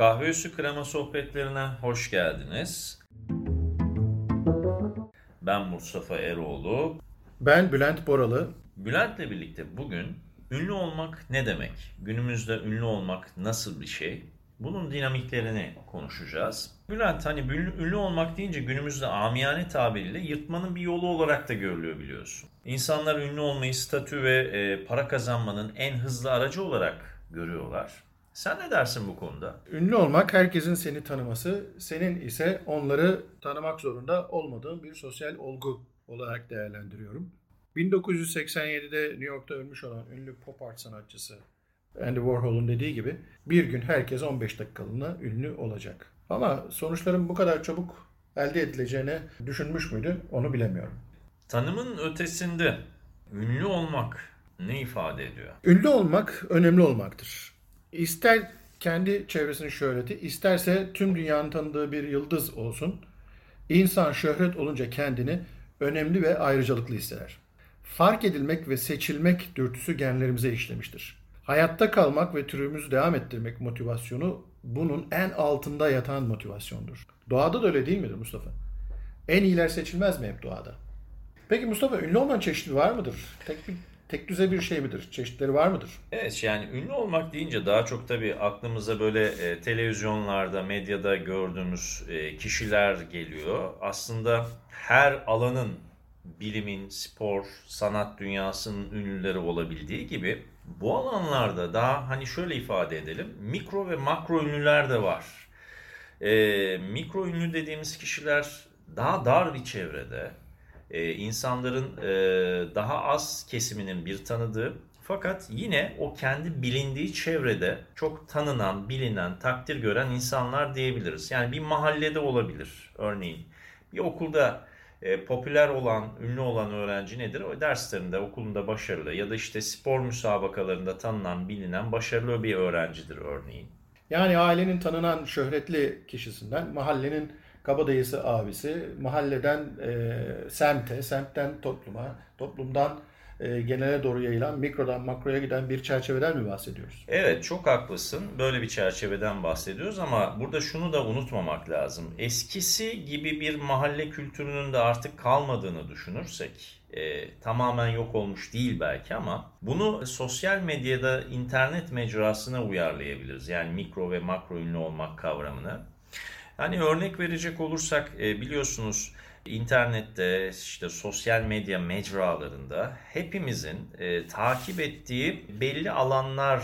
Kahve Üstü Krema Sohbetlerine hoş geldiniz. Ben Mustafa Eroğlu. Ben Bülent Boralı. Bülent'le birlikte bugün ünlü olmak ne demek? Günümüzde ünlü olmak nasıl bir şey? Bunun dinamiklerini konuşacağız. Bülent hani ünlü olmak deyince günümüzde amiyane tabiriyle yırtmanın bir yolu olarak da görülüyor biliyorsun. İnsanlar ünlü olmayı statü ve e, para kazanmanın en hızlı aracı olarak görüyorlar. Sen ne dersin bu konuda? Ünlü olmak herkesin seni tanıması, senin ise onları tanımak zorunda olmadığın bir sosyal olgu olarak değerlendiriyorum. 1987'de New York'ta ölmüş olan ünlü pop art sanatçısı Andy Warhol'un dediği gibi bir gün herkes 15 dakikalığına ünlü olacak. Ama sonuçların bu kadar çabuk elde edileceğini düşünmüş müydü onu bilemiyorum. Tanımın ötesinde ünlü olmak ne ifade ediyor? Ünlü olmak önemli olmaktır. İster kendi çevresinin şöhreti, isterse tüm dünyanın tanıdığı bir yıldız olsun. İnsan şöhret olunca kendini önemli ve ayrıcalıklı hisseder. Fark edilmek ve seçilmek dürtüsü genlerimize işlemiştir. Hayatta kalmak ve türümüzü devam ettirmek motivasyonu bunun en altında yatan motivasyondur. Doğada da öyle değil midir Mustafa? En iyiler seçilmez mi hep doğada? Peki Mustafa ünlü olmanın çeşitli var mıdır? Tek bir tek düze bir şey midir? Çeşitleri var mıdır? Evet yani ünlü olmak deyince daha çok tabii aklımıza böyle e, televizyonlarda, medyada gördüğümüz e, kişiler geliyor. Aslında her alanın bilimin, spor, sanat dünyasının ünlüleri olabildiği gibi bu alanlarda daha hani şöyle ifade edelim mikro ve makro ünlüler de var. E, mikro ünlü dediğimiz kişiler daha dar bir çevrede e, insanların e, daha az kesiminin bir tanıdığı fakat yine o kendi bilindiği çevrede çok tanınan, bilinen, takdir gören insanlar diyebiliriz. Yani bir mahallede olabilir örneğin. Bir okulda e, popüler olan, ünlü olan öğrenci nedir? O derslerinde, okulunda başarılı ya da işte spor müsabakalarında tanınan, bilinen, başarılı bir öğrencidir örneğin. Yani ailenin tanınan şöhretli kişisinden, mahallenin kabadayısı abisi, mahalleden e, semte, semtten topluma, toplumdan e, genele doğru yayılan mikrodan makroya giden bir çerçeveden mi bahsediyoruz? Evet çok haklısın. Böyle bir çerçeveden bahsediyoruz ama burada şunu da unutmamak lazım. Eskisi gibi bir mahalle kültürünün de artık kalmadığını düşünürsek e, tamamen yok olmuş değil belki ama bunu sosyal medyada internet mecrasına uyarlayabiliriz. Yani mikro ve makro ünlü olmak kavramını. Hani örnek verecek olursak e, biliyorsunuz internette işte sosyal medya mecralarında hepimizin e, takip ettiği belli alanlar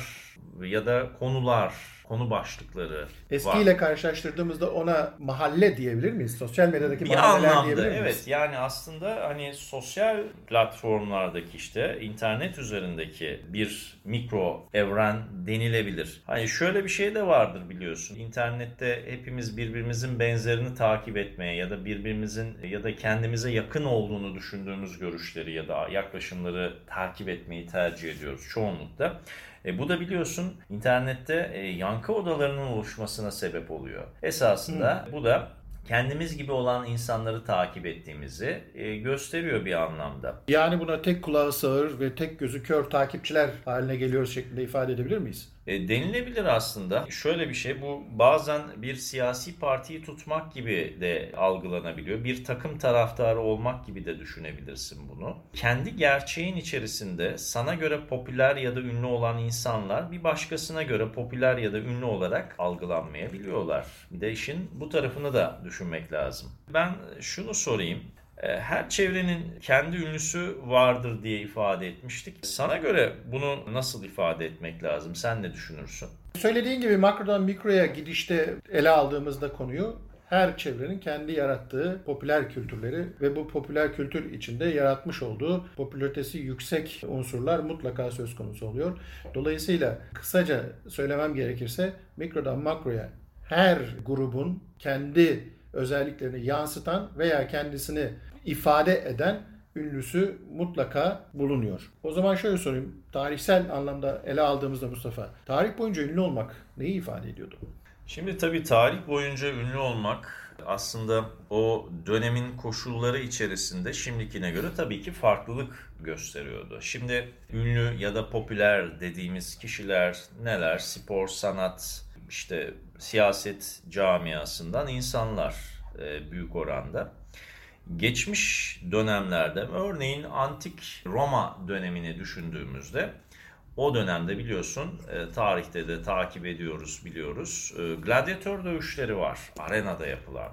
ya da konular konu başlıkları Eskiyle var. karşılaştırdığımızda ona mahalle diyebilir miyiz? Sosyal medyadaki bir mahalleler anlamda, diyebilir miyiz? Evet yani aslında hani sosyal platformlardaki işte internet üzerindeki bir mikro evren denilebilir. Hani şöyle bir şey de vardır biliyorsun. İnternette hepimiz birbirimizin benzerini takip etmeye ya da birbirimizin ya da kendimize yakın olduğunu düşündüğümüz görüşleri ya da yaklaşımları takip etmeyi tercih ediyoruz çoğunlukla. E, bu da biliyorsun internette e, yankı odalarının oluşmasına sebep oluyor. Esasında hmm. bu da kendimiz gibi olan insanları takip ettiğimizi e, gösteriyor bir anlamda. Yani buna tek kulağı sağır ve tek gözü kör takipçiler haline geliyoruz şeklinde ifade edebilir miyiz? E, denilebilir aslında. Şöyle bir şey bu bazen bir siyasi partiyi tutmak gibi de algılanabiliyor. Bir takım taraftarı olmak gibi de düşünebilirsin bunu. Kendi gerçeğin içerisinde sana göre popüler ya da ünlü olan insanlar bir başkasına göre popüler ya da ünlü olarak algılanmayabiliyorlar. Bir de işin bu tarafını da düşünmek lazım. Ben şunu sorayım. E, her çevrenin kendi ünlüsü vardır diye ifade etmiştik. Sana göre bunu nasıl ifade etmek lazım? Sen ne düşünürsün? Söylediğin gibi makrodan mikroya gidişte ele aldığımızda konuyu her çevrenin kendi yarattığı popüler kültürleri ve bu popüler kültür içinde yaratmış olduğu popülaritesi yüksek unsurlar mutlaka söz konusu oluyor. Dolayısıyla kısaca söylemem gerekirse mikrodan makroya her grubun kendi özelliklerini yansıtan veya kendisini ifade eden ünlüsü mutlaka bulunuyor. O zaman şöyle sorayım. Tarihsel anlamda ele aldığımızda Mustafa, tarih boyunca ünlü olmak neyi ifade ediyordu? Şimdi tabii tarih boyunca ünlü olmak aslında o dönemin koşulları içerisinde şimdikine göre tabii ki farklılık gösteriyordu. Şimdi ünlü ya da popüler dediğimiz kişiler neler? Spor, sanat, işte siyaset camiasından insanlar e, büyük oranda. Geçmiş dönemlerde örneğin antik Roma dönemini düşündüğümüzde o dönemde biliyorsun e, tarihte de takip ediyoruz biliyoruz. E, gladyatör dövüşleri var arenada yapılan.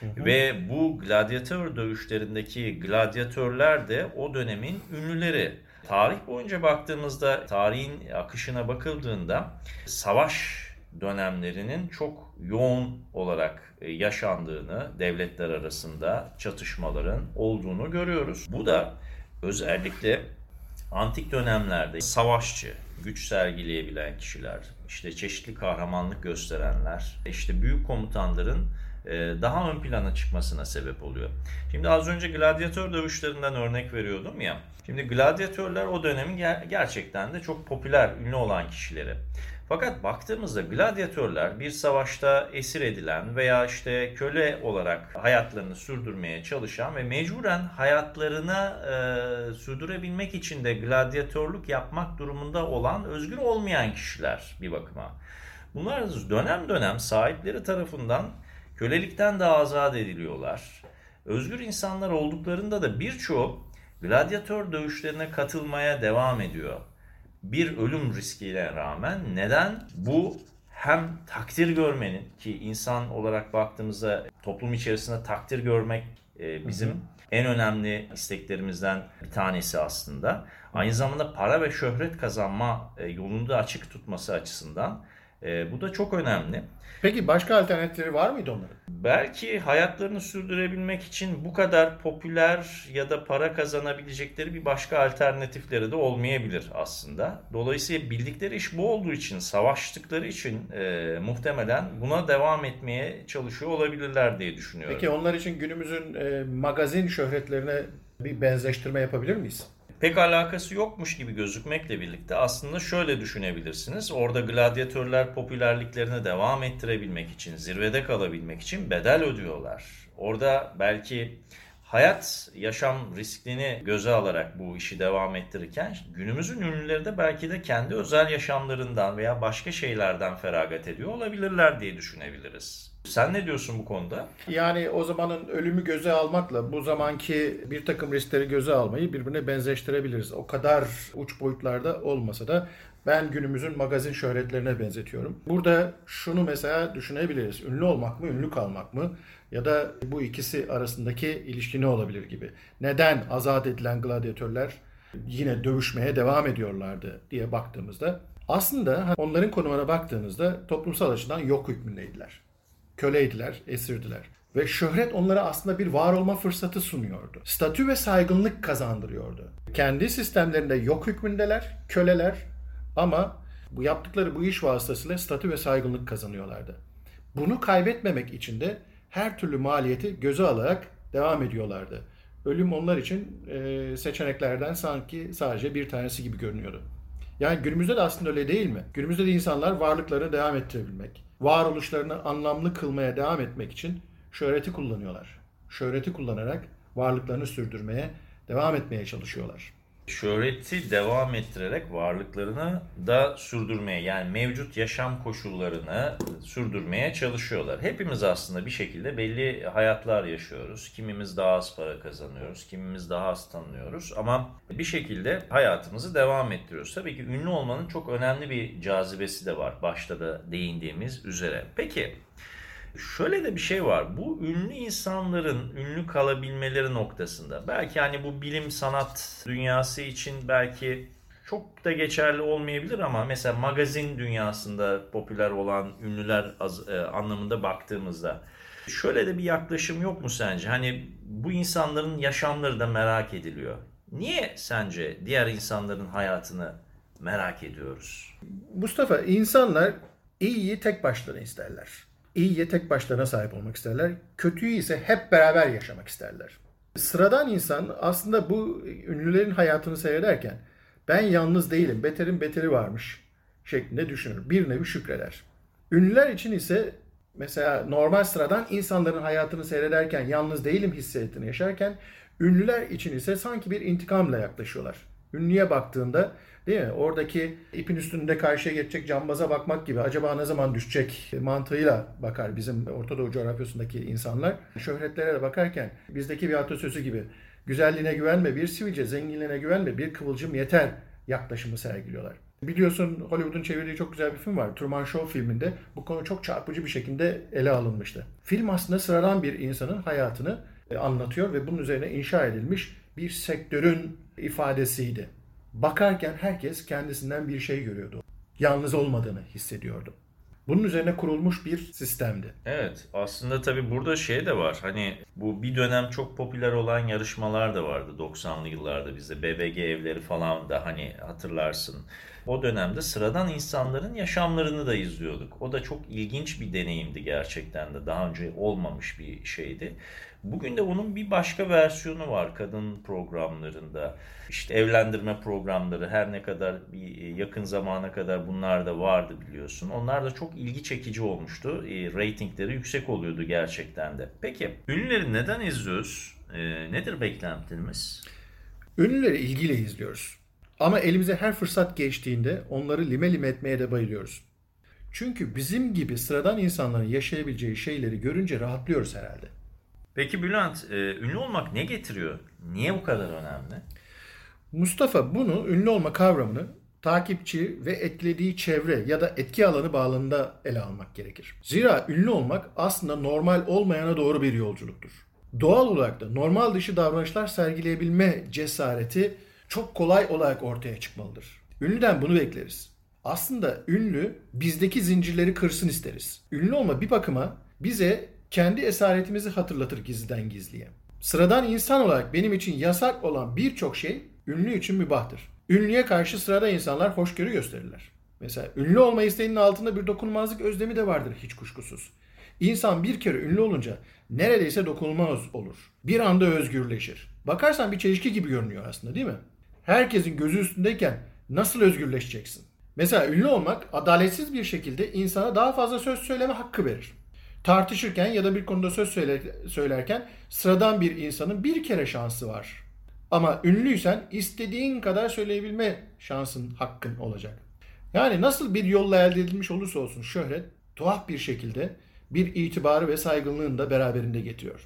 Hı hı. Ve bu gladyatör dövüşlerindeki gladyatörler de o dönemin ünlüleri. Tarih boyunca baktığımızda tarihin akışına bakıldığında savaş dönemlerinin çok yoğun olarak yaşandığını, devletler arasında çatışmaların olduğunu görüyoruz. Bu da özellikle antik dönemlerde savaşçı, güç sergileyebilen kişiler, işte çeşitli kahramanlık gösterenler, işte büyük komutanların e, daha ön plana çıkmasına sebep oluyor. Şimdi az önce gladyatör dövüşlerinden örnek veriyordum ya. Şimdi gladyatörler o dönemin gerçekten de çok popüler, ünlü olan kişileri. Fakat baktığımızda gladyatörler bir savaşta esir edilen veya işte köle olarak hayatlarını sürdürmeye çalışan ve mecburen hayatlarını e, sürdürebilmek için de gladyatörlük yapmak durumunda olan özgür olmayan kişiler bir bakıma. Bunlar dönem dönem sahipleri tarafından kölelikten de azat ediliyorlar. Özgür insanlar olduklarında da birçoğu gladyatör dövüşlerine katılmaya devam ediyor bir ölüm riskiyle rağmen neden bu hem takdir görmenin ki insan olarak baktığımızda toplum içerisinde takdir görmek e, bizim hı hı. en önemli isteklerimizden bir tanesi aslında. Aynı zamanda para ve şöhret kazanma e, yolunu da açık tutması açısından e, bu da çok önemli. Peki başka alternatifleri var mıydı onların? Belki hayatlarını sürdürebilmek için bu kadar popüler ya da para kazanabilecekleri bir başka alternatifleri de olmayabilir aslında. Dolayısıyla bildikleri iş bu olduğu için, savaştıkları için e, muhtemelen buna devam etmeye çalışıyor olabilirler diye düşünüyorum. Peki onlar için günümüzün e, magazin şöhretlerine bir benzeştirme yapabilir miyiz? Pek alakası yokmuş gibi gözükmekle birlikte aslında şöyle düşünebilirsiniz. Orada gladyatörler popülerliklerini devam ettirebilmek için, zirvede kalabilmek için bedel ödüyorlar. Orada belki hayat, yaşam riskini göze alarak bu işi devam ettirirken günümüzün ünlüleri de belki de kendi özel yaşamlarından veya başka şeylerden feragat ediyor olabilirler diye düşünebiliriz. Sen ne diyorsun bu konuda? Yani o zamanın ölümü göze almakla bu zamanki bir takım riskleri göze almayı birbirine benzeştirebiliriz. O kadar uç boyutlarda olmasa da ben günümüzün magazin şöhretlerine benzetiyorum. Burada şunu mesela düşünebiliriz. Ünlü olmak mı, ünlü kalmak mı? Ya da bu ikisi arasındaki ilişki ne olabilir gibi. Neden azat edilen gladyatörler yine dövüşmeye devam ediyorlardı diye baktığımızda aslında onların konumuna baktığınızda toplumsal açıdan yok hükmündeydiler köleydiler, esirdiler. Ve şöhret onlara aslında bir var olma fırsatı sunuyordu. Statü ve saygınlık kazandırıyordu. Kendi sistemlerinde yok hükmündeler, köleler ama bu yaptıkları bu iş vasıtasıyla statü ve saygınlık kazanıyorlardı. Bunu kaybetmemek için de her türlü maliyeti göze alarak devam ediyorlardı. Ölüm onlar için seçeneklerden sanki sadece bir tanesi gibi görünüyordu. Yani günümüzde de aslında öyle değil mi? Günümüzde de insanlar varlıklarını devam ettirebilmek, varoluşlarını anlamlı kılmaya devam etmek için şöhreti kullanıyorlar. Şöhreti kullanarak varlıklarını sürdürmeye, devam etmeye çalışıyorlar şöhreti devam ettirerek varlıklarını da sürdürmeye yani mevcut yaşam koşullarını sürdürmeye çalışıyorlar. Hepimiz aslında bir şekilde belli hayatlar yaşıyoruz. Kimimiz daha az para kazanıyoruz, kimimiz daha az tanınıyoruz ama bir şekilde hayatımızı devam ettiriyoruz. Tabii ki ünlü olmanın çok önemli bir cazibesi de var başta da değindiğimiz üzere. Peki Şöyle de bir şey var. Bu ünlü insanların ünlü kalabilmeleri noktasında belki hani bu bilim sanat dünyası için belki çok da geçerli olmayabilir ama mesela magazin dünyasında popüler olan ünlüler az, e, anlamında baktığımızda şöyle de bir yaklaşım yok mu sence? Hani bu insanların yaşamları da merak ediliyor. Niye sence diğer insanların hayatını merak ediyoruz? Mustafa insanlar iyiyi tek başlarına isterler. İyiye tek başlarına sahip olmak isterler. Kötüyü ise hep beraber yaşamak isterler. Sıradan insan aslında bu ünlülerin hayatını seyrederken ben yalnız değilim, beterin beteri varmış şeklinde düşünür. Bir nevi şükreder. Ünlüler için ise mesela normal sıradan insanların hayatını seyrederken yalnız değilim hissiyatını yaşarken ünlüler için ise sanki bir intikamla yaklaşıyorlar. Ünlüye baktığında Değil mi? Oradaki ipin üstünde karşıya geçecek cambaza bakmak gibi acaba ne zaman düşecek mantığıyla bakar bizim Orta Doğu coğrafyasındaki insanlar. Şöhretlere de bakarken bizdeki bir atasözü gibi güzelliğine güvenme bir sivilce, zenginliğine güvenme bir kıvılcım yeter yaklaşımı sergiliyorlar. Biliyorsun Hollywood'un çevirdiği çok güzel bir film var. Truman Show filminde bu konu çok çarpıcı bir şekilde ele alınmıştı. Film aslında sıradan bir insanın hayatını e, anlatıyor ve bunun üzerine inşa edilmiş bir sektörün ifadesiydi. Bakarken herkes kendisinden bir şey görüyordu. Yalnız olmadığını hissediyordu. Bunun üzerine kurulmuş bir sistemdi. Evet aslında tabii burada şey de var. Hani bu bir dönem çok popüler olan yarışmalar da vardı 90'lı yıllarda bizde. BBG evleri falan da hani hatırlarsın. O dönemde sıradan insanların yaşamlarını da izliyorduk. O da çok ilginç bir deneyimdi gerçekten de. Daha önce olmamış bir şeydi. Bugün de onun bir başka versiyonu var kadın programlarında. İşte evlendirme programları her ne kadar bir yakın zamana kadar bunlar da vardı biliyorsun. Onlar da çok ilgi çekici olmuştu. E, ratingleri yüksek oluyordu gerçekten de. Peki ünlüleri neden izliyoruz? E, nedir beklentimiz? Ünlüleri ilgiyle izliyoruz. Ama elimize her fırsat geçtiğinde onları lime lime etmeye de bayılıyoruz. Çünkü bizim gibi sıradan insanların yaşayabileceği şeyleri görünce rahatlıyoruz herhalde. Peki Bülent, e, ünlü olmak ne getiriyor? Niye bu kadar önemli? Mustafa bunu ünlü olma kavramını takipçi ve etkilediği çevre ya da etki alanı bağlamında ele almak gerekir. Zira ünlü olmak aslında normal olmayana doğru bir yolculuktur. Doğal olarak da normal dışı davranışlar sergileyebilme cesareti çok kolay olarak ortaya çıkmalıdır. Ünlüden bunu bekleriz. Aslında ünlü bizdeki zincirleri kırsın isteriz. Ünlü olma bir bakıma bize kendi esaretimizi hatırlatır gizliden gizliye. Sıradan insan olarak benim için yasak olan birçok şey ünlü için mübahtır. Ünlüye karşı sırada insanlar hoşgörü gösterirler. Mesela ünlü olma isteğinin altında bir dokunulmazlık özlemi de vardır hiç kuşkusuz. İnsan bir kere ünlü olunca neredeyse dokunulmaz olur. Bir anda özgürleşir. Bakarsan bir çelişki gibi görünüyor aslında değil mi? Herkesin gözü üstündeyken nasıl özgürleşeceksin? Mesela ünlü olmak adaletsiz bir şekilde insana daha fazla söz söyleme hakkı verir. Tartışırken ya da bir konuda söz söylerken sıradan bir insanın bir kere şansı var. Ama ünlüysen istediğin kadar söyleyebilme şansın, hakkın olacak. Yani nasıl bir yolla elde edilmiş olursa olsun şöhret tuhaf bir şekilde bir itibarı ve saygınlığını da beraberinde getiriyor.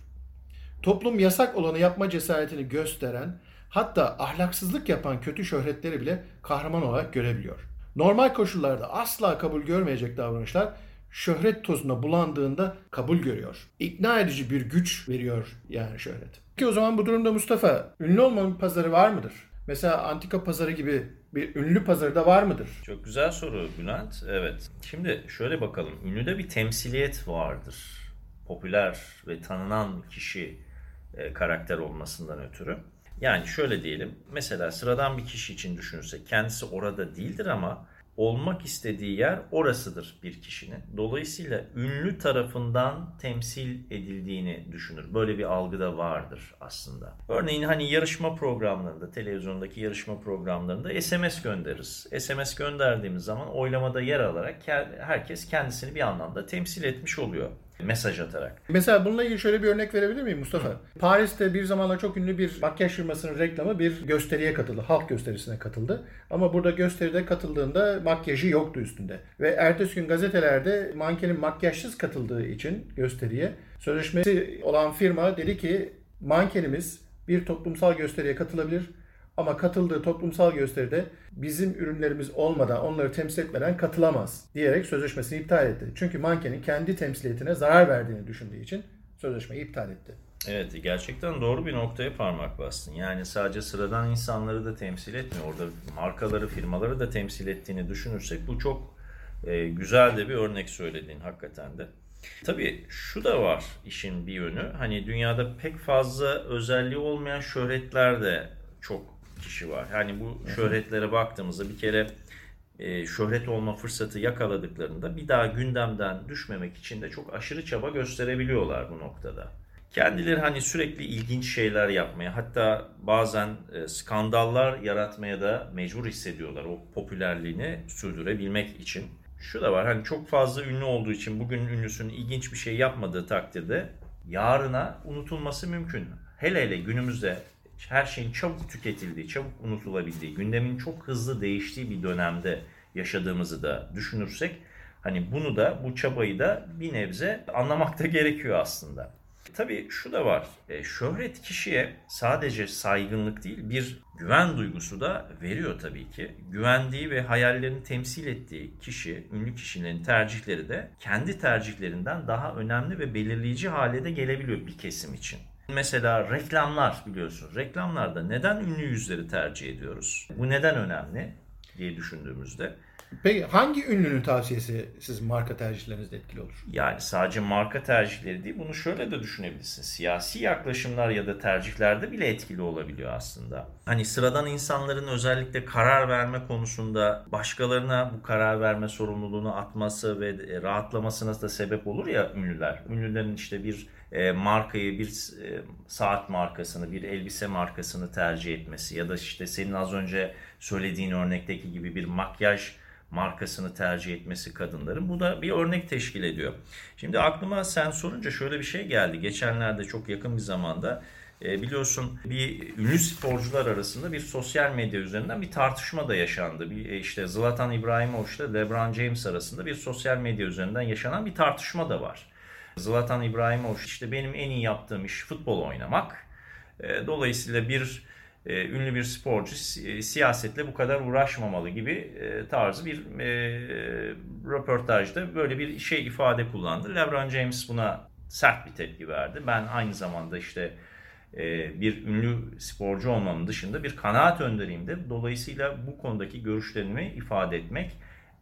Toplum yasak olanı yapma cesaretini gösteren, hatta ahlaksızlık yapan kötü şöhretleri bile kahraman olarak görebiliyor. Normal koşullarda asla kabul görmeyecek davranışlar şöhret tozuna bulandığında kabul görüyor. İkna edici bir güç veriyor yani şöhret. Ki o zaman bu durumda Mustafa ünlü olmanın pazarı var mıdır? Mesela antika pazarı gibi bir ünlü pazarı da var mıdır? Çok güzel soru Bülent. Evet. Şimdi şöyle bakalım. Ünlüde bir temsiliyet vardır. Popüler ve tanınan kişi e, karakter olmasından ötürü. Yani şöyle diyelim. Mesela sıradan bir kişi için düşünürsek kendisi orada değildir ama olmak istediği yer orasıdır bir kişinin. Dolayısıyla ünlü tarafından temsil edildiğini düşünür. Böyle bir algı da vardır aslında. Örneğin hani yarışma programlarında, televizyondaki yarışma programlarında SMS göndeririz. SMS gönderdiğimiz zaman oylamada yer alarak herkes kendisini bir anlamda temsil etmiş oluyor mesaj atarak. Mesela bununla ilgili şöyle bir örnek verebilir miyim Mustafa? Hı. Paris'te bir zamanlar çok ünlü bir makyaj firmasının reklamı bir gösteriye katıldı. Halk gösterisine katıldı. Ama burada gösteride katıldığında makyajı yoktu üstünde. Ve ertesi gün gazetelerde mankenin makyajsız katıldığı için gösteriye sözleşmesi olan firma dedi ki mankenimiz bir toplumsal gösteriye katılabilir ama katıldığı toplumsal gösteride bizim ürünlerimiz olmadan, onları temsil etmeden katılamaz diyerek sözleşmesini iptal etti. Çünkü mankenin kendi temsiliyetine zarar verdiğini düşündüğü için sözleşmeyi iptal etti. Evet gerçekten doğru bir noktaya parmak bastın. Yani sadece sıradan insanları da temsil etmiyor. Orada markaları, firmaları da temsil ettiğini düşünürsek bu çok e, güzel de bir örnek söylediğin hakikaten de. Tabii şu da var işin bir yönü. Hani dünyada pek fazla özelliği olmayan şöhretler de çok kişi var. Yani bu şöhretlere baktığımızda bir kere e, şöhret olma fırsatı yakaladıklarında bir daha gündemden düşmemek için de çok aşırı çaba gösterebiliyorlar bu noktada. Kendileri hani sürekli ilginç şeyler yapmaya hatta bazen e, skandallar yaratmaya da mecbur hissediyorlar o popülerliğini sürdürebilmek için. Şu da var hani çok fazla ünlü olduğu için bugün ünlüsünün ilginç bir şey yapmadığı takdirde yarına unutulması mümkün. Hele hele günümüzde her şeyin çabuk tüketildiği, çabuk unutulabildiği, gündemin çok hızlı değiştiği bir dönemde yaşadığımızı da düşünürsek hani bunu da bu çabayı da bir nebze anlamak da gerekiyor aslında. Tabii şu da var. E, şöhret kişiye sadece saygınlık değil bir güven duygusu da veriyor tabii ki. Güvendiği ve hayallerini temsil ettiği kişi, ünlü kişilerin tercihleri de kendi tercihlerinden daha önemli ve belirleyici hale de gelebiliyor bir kesim için. Mesela reklamlar biliyorsunuz. Reklamlarda neden ünlü yüzleri tercih ediyoruz? Bu neden önemli diye düşündüğümüzde Peki hangi ünlünün tavsiyesi sizin marka tercihlerinizde etkili olur? Yani sadece marka tercihleri değil, bunu şöyle de düşünebilirsin. Siyasi yaklaşımlar ya da tercihlerde bile etkili olabiliyor aslında. Hani sıradan insanların özellikle karar verme konusunda başkalarına bu karar verme sorumluluğunu atması ve e, rahatlamasına da sebep olur ya ünlüler. Ünlülerin işte bir e, markayı, bir e, saat markasını, bir elbise markasını tercih etmesi ya da işte senin az önce söylediğin örnekteki gibi bir makyaj markasını tercih etmesi kadınların. Bu da bir örnek teşkil ediyor. Şimdi aklıma sen sorunca şöyle bir şey geldi. Geçenlerde çok yakın bir zamanda e, biliyorsun bir ünlü sporcular arasında bir sosyal medya üzerinden bir tartışma da yaşandı. Bir e, işte Zlatan İbrahimovic ile LeBron James arasında bir sosyal medya üzerinden yaşanan bir tartışma da var. Zlatan İbrahimovic işte benim en iyi yaptığım iş futbol oynamak. E, dolayısıyla bir e, ünlü bir sporcu e, siyasetle bu kadar uğraşmamalı gibi e, tarzı bir e, röportajda böyle bir şey ifade kullandı. LeBron James buna sert bir tepki verdi. Ben aynı zamanda işte e, bir ünlü sporcu olmamın dışında bir kanaat önderiyim de. Dolayısıyla bu konudaki görüşlerimi ifade etmek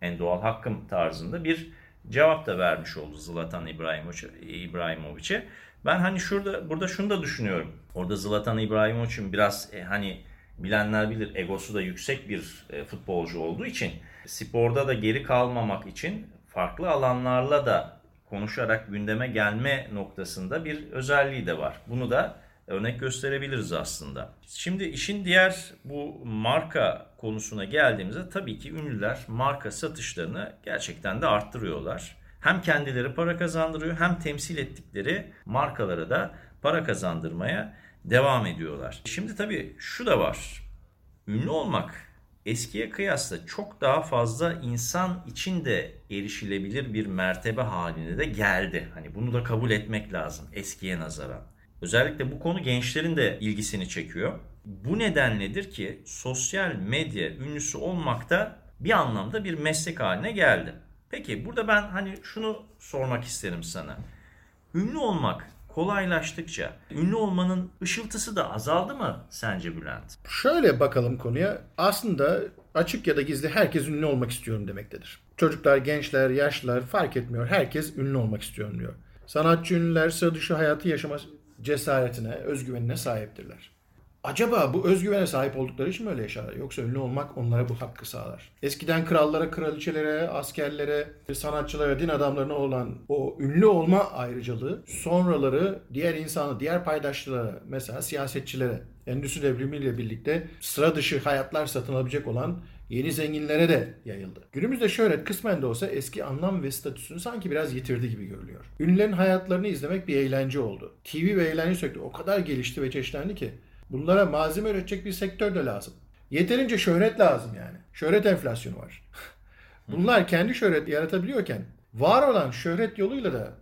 en doğal hakkım tarzında bir cevap da vermiş oldu Zlatan İbrahimovic'e. Ben hani şurada burada şunu da düşünüyorum. Orada Zlatan İbrahimovic'in biraz e, hani bilenler bilir egosu da yüksek bir e, futbolcu olduğu için sporda da geri kalmamak için farklı alanlarla da konuşarak gündeme gelme noktasında bir özelliği de var. Bunu da örnek gösterebiliriz aslında. Şimdi işin diğer bu marka konusuna geldiğimizde tabii ki ünlüler marka satışlarını gerçekten de arttırıyorlar. Hem kendileri para kazandırıyor hem temsil ettikleri markalara da para kazandırmaya devam ediyorlar. Şimdi tabii şu da var. Ünlü olmak eskiye kıyasla çok daha fazla insan için de erişilebilir bir mertebe haline de geldi. Hani bunu da kabul etmek lazım eskiye nazaran. Özellikle bu konu gençlerin de ilgisini çekiyor. Bu nedenledir ki sosyal medya ünlüsü olmak da bir anlamda bir meslek haline geldi. Peki burada ben hani şunu sormak isterim sana. Ünlü olmak kolaylaştıkça ünlü olmanın ışıltısı da azaldı mı sence Bülent? Şöyle bakalım konuya. Aslında açık ya da gizli herkes ünlü olmak istiyorum demektedir. Çocuklar, gençler, yaşlılar fark etmiyor. Herkes ünlü olmak istiyorum diyor. Sanatçı ünlüler sıra dışı hayatı yaşama cesaretine, özgüvenine sahiptirler. Acaba bu özgüvene sahip oldukları için mi öyle yaşarlar? Yoksa ünlü olmak onlara bu hakkı sağlar. Eskiden krallara, kraliçelere, askerlere, sanatçılara, din adamlarına olan o ünlü olma ayrıcalığı sonraları diğer insanı, diğer paydaşlara, mesela siyasetçilere, endüstri devrimiyle birlikte sıra dışı hayatlar satın alabilecek olan yeni zenginlere de yayıldı. Günümüzde şöhret kısmen de olsa eski anlam ve statüsünü sanki biraz yitirdi gibi görülüyor. Ünlülerin hayatlarını izlemek bir eğlence oldu. TV ve eğlence sektörü o kadar gelişti ve çeşitlendi ki Bunlara malzeme üretecek bir sektör de lazım. Yeterince şöhret lazım yani. Şöhret enflasyonu var. Bunlar kendi şöhret yaratabiliyorken var olan şöhret yoluyla da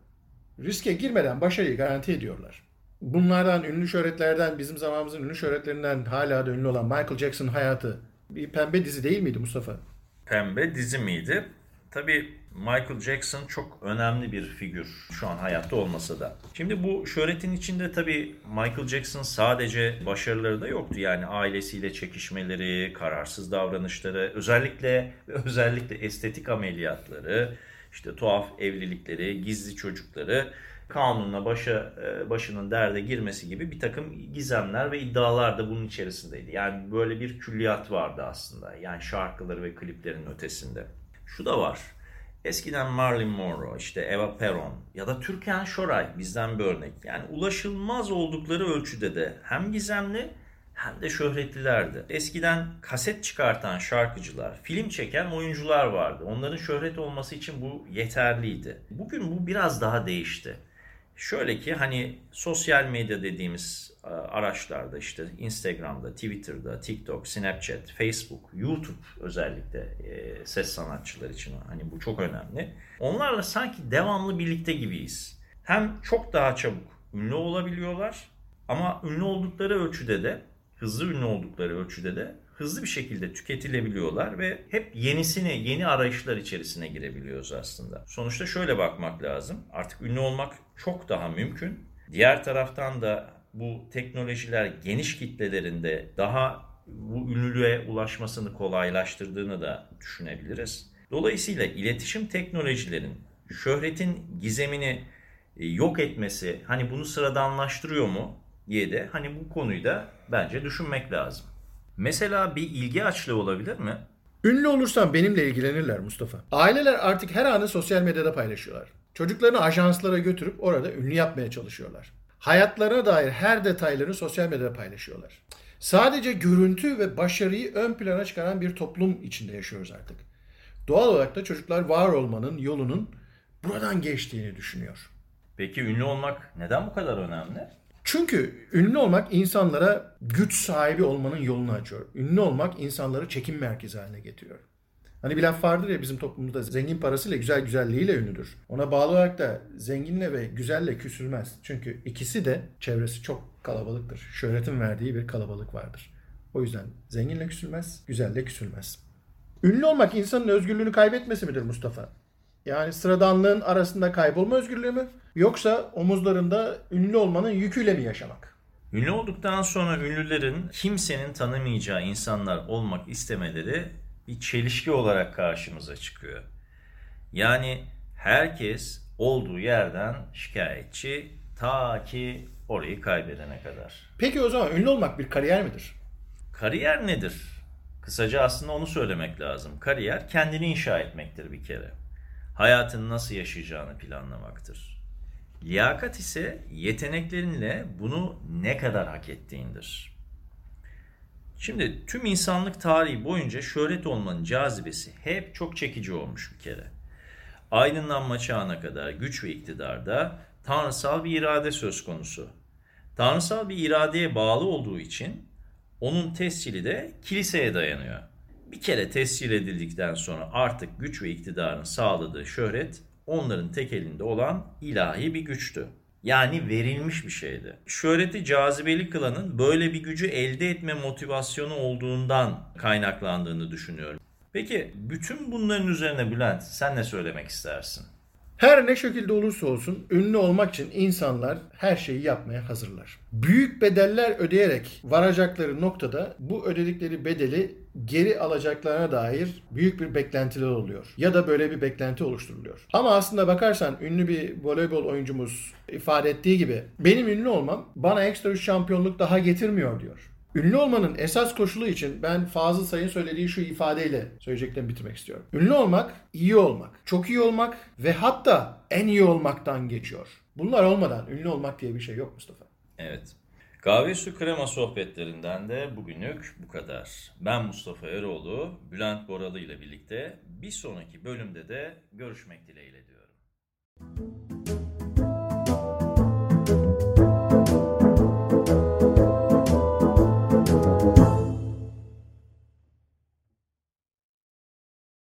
riske girmeden başarıyı garanti ediyorlar. Bunlardan ünlü şöhretlerden bizim zamanımızın ünlü şöhretlerinden hala da ünlü olan Michael Jackson hayatı bir pembe dizi değil miydi Mustafa? Pembe dizi miydi? Tabii Michael Jackson çok önemli bir figür şu an hayatta olmasa da. Şimdi bu şöhretin içinde tabii Michael Jackson sadece başarıları da yoktu. Yani ailesiyle çekişmeleri, kararsız davranışları, özellikle özellikle estetik ameliyatları, işte tuhaf evlilikleri, gizli çocukları kanunla başa, e, başının derde girmesi gibi bir takım gizemler ve iddialar da bunun içerisindeydi. Yani böyle bir külliyat vardı aslında. Yani şarkıları ve kliplerin ötesinde. Şu da var. Eskiden Marilyn Monroe, işte Eva Peron ya da Türkan Şoray bizden bir örnek. Yani ulaşılmaz oldukları ölçüde de hem gizemli hem de şöhretlilerdi. Eskiden kaset çıkartan şarkıcılar, film çeken oyuncular vardı. Onların şöhret olması için bu yeterliydi. Bugün bu biraz daha değişti. Şöyle ki hani sosyal medya dediğimiz araçlarda işte Instagram'da, Twitter'da, TikTok, Snapchat, Facebook, YouTube özellikle e, ses sanatçılar için hani bu çok önemli. Onlarla sanki devamlı birlikte gibiyiz. Hem çok daha çabuk ünlü olabiliyorlar ama ünlü oldukları ölçüde de hızlı ünlü oldukları ölçüde de hızlı bir şekilde tüketilebiliyorlar ve hep yenisini, yeni arayışlar içerisine girebiliyoruz aslında. Sonuçta şöyle bakmak lazım. Artık ünlü olmak çok daha mümkün. Diğer taraftan da bu teknolojiler geniş kitlelerinde daha bu ünlülüğe ulaşmasını kolaylaştırdığını da düşünebiliriz. Dolayısıyla iletişim teknolojilerin şöhretin gizemini e, yok etmesi hani bunu sıradanlaştırıyor mu diye de hani bu konuyu da bence düşünmek lazım. Mesela bir ilgi açlığı olabilir mi? Ünlü olursan benimle ilgilenirler Mustafa. Aileler artık her anı sosyal medyada paylaşıyorlar. Çocuklarını ajanslara götürüp orada ünlü yapmaya çalışıyorlar. Hayatlarına dair her detaylarını sosyal medyada paylaşıyorlar. Sadece görüntü ve başarıyı ön plana çıkaran bir toplum içinde yaşıyoruz artık. Doğal olarak da çocuklar var olmanın yolunun buradan geçtiğini düşünüyor. Peki ünlü olmak neden bu kadar önemli? Çünkü ünlü olmak insanlara güç sahibi olmanın yolunu açıyor. Ünlü olmak insanları çekim merkezi haline getiriyor. Hani bir laf vardır ya bizim toplumumuzda zengin parasıyla güzel güzelliğiyle ünlüdür. Ona bağlı olarak da zenginle ve güzelle küsülmez. Çünkü ikisi de çevresi çok kalabalıktır. Şöhretin verdiği bir kalabalık vardır. O yüzden zenginle küsülmez, güzelle küsülmez. Ünlü olmak insanın özgürlüğünü kaybetmesi midir Mustafa? Yani sıradanlığın arasında kaybolma özgürlüğü mü? Yoksa omuzlarında ünlü olmanın yüküyle mi yaşamak? Ünlü olduktan sonra ünlülerin kimsenin tanımayacağı insanlar olmak istemeleri bir çelişki olarak karşımıza çıkıyor. Yani herkes olduğu yerden şikayetçi ta ki orayı kaybedene kadar. Peki o zaman ünlü olmak bir kariyer midir? Kariyer nedir? Kısaca aslında onu söylemek lazım. Kariyer kendini inşa etmektir bir kere. Hayatını nasıl yaşayacağını planlamaktır. Liyakat ise yeteneklerinle bunu ne kadar hak ettiğindir. Şimdi tüm insanlık tarihi boyunca şöhret olmanın cazibesi hep çok çekici olmuş bir kere. Aydınlanma çağına kadar güç ve iktidarda tanrısal bir irade söz konusu. Tanrısal bir iradeye bağlı olduğu için onun tescili de kiliseye dayanıyor. Bir kere tescil edildikten sonra artık güç ve iktidarın sağladığı şöhret onların tek elinde olan ilahi bir güçtü. Yani verilmiş bir şeydi. Şöhreti cazibeli kılanın böyle bir gücü elde etme motivasyonu olduğundan kaynaklandığını düşünüyorum. Peki bütün bunların üzerine Bülent sen ne söylemek istersin? Her ne şekilde olursa olsun ünlü olmak için insanlar her şeyi yapmaya hazırlar. Büyük bedeller ödeyerek varacakları noktada bu ödedikleri bedeli geri alacaklarına dair büyük bir beklentiler oluyor. Ya da böyle bir beklenti oluşturuluyor. Ama aslında bakarsan ünlü bir voleybol oyuncumuz ifade ettiği gibi benim ünlü olmam bana ekstra bir şampiyonluk daha getirmiyor diyor. Ünlü olmanın esas koşulu için ben Fazıl Say'ın söylediği şu ifadeyle söyleyeceklerimi bitirmek istiyorum. Ünlü olmak, iyi olmak, çok iyi olmak ve hatta en iyi olmaktan geçiyor. Bunlar olmadan ünlü olmak diye bir şey yok Mustafa. Evet. Kahve su krema sohbetlerinden de bugünlük bu kadar. Ben Mustafa Eroğlu, Bülent Boralı ile birlikte bir sonraki bölümde de görüşmek dileğiyle diyorum.